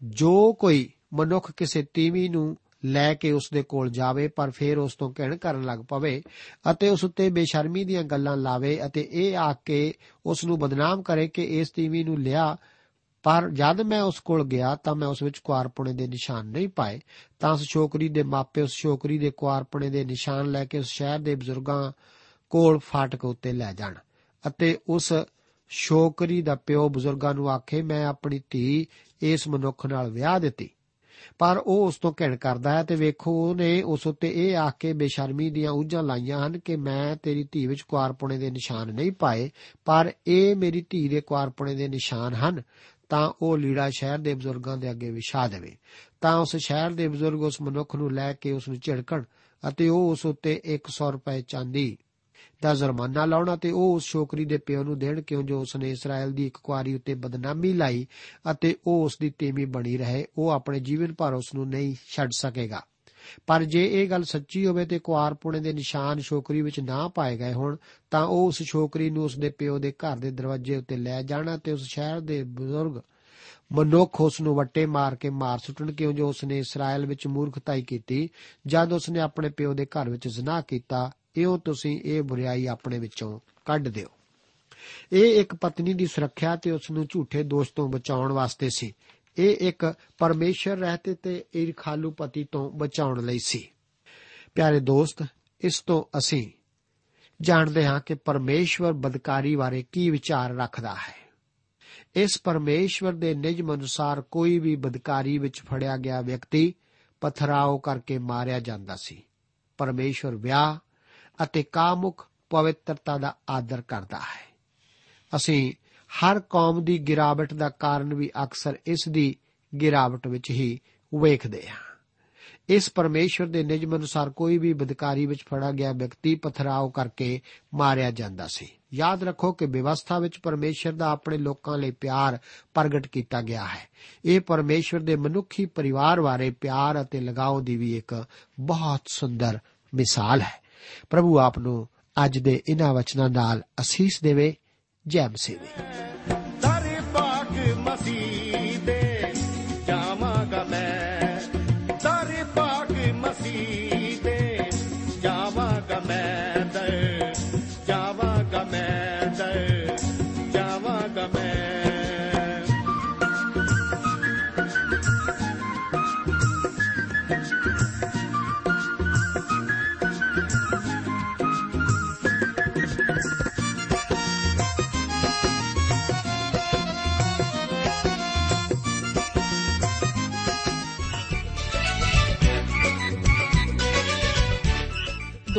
ਜੋ ਕੋਈ ਮਨੁੱਖ ਕਿਸੇ ਤੀਵੀ ਨੂੰ ਲੈ ਕੇ ਉਸ ਦੇ ਕੋਲ ਜਾਵੇ, ਪਰ ਫਿਰ ਉਸ ਤੋਂ ਕਹਿਣ ਕਰਨ ਲੱਗ ਪਵੇ ਅਤੇ ਉਸ ਉੱਤੇ ਬੇਸ਼ਰਮੀ ਦੀਆਂ ਗੱਲਾਂ ਲਾਵੇ ਅਤੇ ਇਹ ਆ ਕੇ ਉਸ ਨੂੰ ਬਦਨਾਮ ਕਰੇ ਕਿ ਇਸ ਤੀਵੀ ਨੂੰ ਲਿਆ, ਪਰ ਜਦ ਮੈਂ ਉਸ ਕੋਲ ਗਿਆ ਤਾਂ ਮੈਂ ਉਸ ਵਿੱਚ ਕੁਆਰਪੁਣੇ ਦੇ ਨਿਸ਼ਾਨ ਨਹੀਂ ਪਾਏ। ਤਾਂ ਉਸ ਛੋਕਰੀ ਦੇ ਮਾਪੇ ਉਸ ਛੋਕਰੀ ਦੇ ਕੁਆਰਪੁਣੇ ਦੇ ਨਿਸ਼ਾਨ ਲੈ ਕੇ ਉਸ ਸ਼ਹਿਰ ਦੇ ਬਜ਼ੁਰਗਾਂ ਕੋਲ ਫਾਟਕ ਉੱਤੇ ਲੈ ਜਾਣ। ਅਤੇ ਉਸ ਛੋਕਰੀ ਦਾ ਪਿਓ ਬਜ਼ੁਰਗਾਂ ਨੂੰ ਆਖੇ, ਮੈਂ ਆਪਣੀ ਧੀ ਇਸ ਮਨੁੱਖ ਨਾਲ ਵਿਆਹ ਦਿੱਤੀ। ਪਰ ਉਹ ਉਸ ਤੋਂ ਘਿਣ ਕਰਦਾ ਹੈ ਤੇ ਵੇਖੋ, ਉਹਨੇ ਉਸ ਉੱਤੇ ਇਹ ਆਖ ਕੇ ਬੇਸ਼ਰਮੀ ਦੀਆਂ ਉਜਾਂ ਲਾਈਆਂ ਹਨ ਕਿ ਮੈਂ ਤੇਰੀ ਧੀ ਵਿੱਚ ਕੁਆਰਪੁਣੇ ਦੇ ਨਿਸ਼ਾਨ ਨਹੀਂ ਪਾਏ, ਪਰ ਇਹ ਮੇਰੀ ਧੀ ਦੇ ਕੁਆਰਪੁਣੇ ਦੇ ਨਿਸ਼ਾਨ ਹਨ। ਤਾਂ ਉਹ ਲੀੜਾ ਸ਼ਹਿਰ ਦੇ ਬਜ਼ੁਰਗਾਂ ਦੇ ਅੱਗੇ ਵਿਛਾ ਦੇਵੇ। ਤਾਂ ਉਸ ਸ਼ਹਿਰ ਦੇ ਬਜ਼ੁਰਗ ਉਸ ਮਨੁੱਖ ਨੂੰ ਲੈ ਕੇ ਉਸ ਨੂੰ ਝਿੜਕਣ ਅਤੇ ਉਹ ਉਸ ਉੱਤੇ 100 ਰੁਪਏ ਚਾਂਦੀ ਦਾ ਜੁਰਮਾਨਾ ਲਾਉਣਾ ਤੇ ਉਹ ਉਸ ਛੋਕਰੀ ਦੇ ਪਿਓ ਨੂੰ ਦੇਣ ਕਿਉਂ ਜੋ ਉਸਨੇ ਇਸਰਾਇਲ ਦੀ ਇੱਕ ਕੁਆਰੀ ਉੱਤੇ ਬਦਨਾਮੀ ਲਾਈ ਅਤੇ ਉਹ ਉਸ ਦੀ ਤੇਮੀ ਬਣੀ ਰਹੇ, ਉਹ ਆਪਣੇ ਜੀਵਨ ਭਰ ਉਸ ਨੂੰ ਨਹੀਂ ਛੱਡ ਸਕੇਗਾ। ਪਰ ਜੇ ਇਹ ਗੱਲ ਸੱਚੀ ਹੋਵੇ ਤੇ ਕੁਆਰਪੁਣੇ ਦੇ ਨਿਸ਼ਾਨ ਛੋਕਰੀ ਵਿੱਚ ਨਾ ਪਾਏ ਗਏ ਹੋਣ, ਤਾਂ ਉਹ ਉਸ ਛੋਕਰੀ ਨੂੰ ਉਸ ਦੇ ਪਿਓ ਦੇ ਘਰ ਦੇ ਦਰਵਾਜ਼ੇ ਉੱਤੇ ਲੈ ਜਾਣਾ ਤੇ ਉਸ ਸ਼ਹਿਰ ਦੇ ਬਜ਼ੁਰਗ ਮਨੁੱਖ ਉਸ ਨੂੰ ਵੱਟੇ ਮਾਰ ਕੇ ਮਾਰ ਸੁੱਟਣ ਕਿਉਂ ਜੋ ਉਸਨੇ ਇਸਰਾਇਲ ਵਿੱਚ ਮੂਰਖਤਾਈ ਕੀਤੀ, ਜਦ ਉਸਨੇ ਆਪਣੇ ਪਿਓ ਦੇ ਘਰ ਵਿੱਚ ਜ਼ਨਾ ਕੀਤਾ ਇਉਂ ਤੁਸੀਂ ਇਹ ਬੁਰੀਾਈ ਆਪਣੇ ਵਿੱਚੋਂ ਕੱਢ ਦਿਓ। ਇਹ ਇੱਕ ਪਤਨੀ ਦੀ ਸੁਰੱਖਿਆ ਤੇ ਉਸ ਨੂੰ ਝੂਠੇ ਦੋਸ਼ ਤੋਂ ਬਚਾਉਣ ਵਾਸਤੇ ਸੀ। ਇਹ ਇੱਕ ਪਰਮੇਸ਼ਰ ਰਹਤੇ ਤੇ ਈਰਖਾਲੂ ਪਤੀ ਤੋਂ ਬਚਾਉਣ ਲਈ ਸੀ। ਪਿਆਰੇ ਦੋਸਤ, ਇਸ ਤੋਂ ਅਸੀਂ ਜਾਣਦੇ ਹਾਂ ਕਿ ਪਰਮੇਸ਼ਵਰ ਬਦਕਾਰੀ ਬਾਰੇ ਕੀ ਵਿਚਾਰ ਰੱਖਦਾ ਹੈ। ਇਸ ਪਰਮੇਸ਼ਵਰ ਦੇ ਨਿਯਮ ਅਨੁਸਾਰ ਕੋਈ ਵੀ ਬਦਕਾਰੀ ਵਿੱਚ ਫੜਿਆ ਗਿਆ ਵਿਅਕਤੀ ਪਥਰਾਓ ਕਰਕੇ ਮਾਰਿਆ ਜਾਂਦਾ ਸੀ। ਪਰਮੇਸ਼ਵਰ ਵਿਆਹ ਅਤੇ ਕਾਮੁਕ ਪਵਿੱਤਰਤਾ ਦਾ ਆਦਰ ਕਰਦਾ ਹੈ। ਅਸੀਂ ਹਰ ਕੌਮ ਦੀ ਗਿਰਾਵਟ ਦਾ ਕਾਰਨ ਵੀ ਅਕਸਰ ਇਸ ਦੀ ਗਿਰਾਵਟ ਵਿੱਚ ਹੀ ਵੇਖਦੇ ਹਾਂ। ਇਸ ਪਰਮੇਸ਼ਵਰ ਦੇ ਨਿਯਮ ਅਨੁਸਾਰ ਕੋਈ ਵੀ ਬਦਕਾਰੀ ਵਿੱਚ ਫੜਾ ਗਿਆ ਵਿਅਕਤੀ ਪਥਰਾਓ ਕਰਕੇ ਮਾਰਿਆ ਜਾਂਦਾ ਸੀ। ਯਾਦ ਰੱਖੋ ਕਿ ਵਿਵਸਥਾ ਵਿੱਚ ਪਰਮੇਸ਼ਰ ਦਾ ਆਪਣੇ ਲੋਕਾਂ ਲਈ ਪਿਆਰ ਪ੍ਰਗਟ ਕੀਤਾ ਗਿਆ ਹੈ। ਇਹ ਪਰਮੇਸ਼ਰ ਦੇ ਮਨੁੱਖੀ ਪਰਿਵਾਰ ਬਾਰੇ ਪਿਆਰ ਅਤੇ ਲਗਾਓ ਦੀ ਵੀ ਇੱਕ ਬਹੁਤ ਸੁੰਦਰ ਮਿਸਾਲ ਹੈ। ਪ੍ਰਭੂ ਆਪ ਨੂੰ ਅੱਜ ਦੇ ਇਹਨਾਂ ਵਚਨਾਂ ਨਾਲ ਅਸੀਸ ਦੇਵੇ ਜੈ ਮਸੀਹ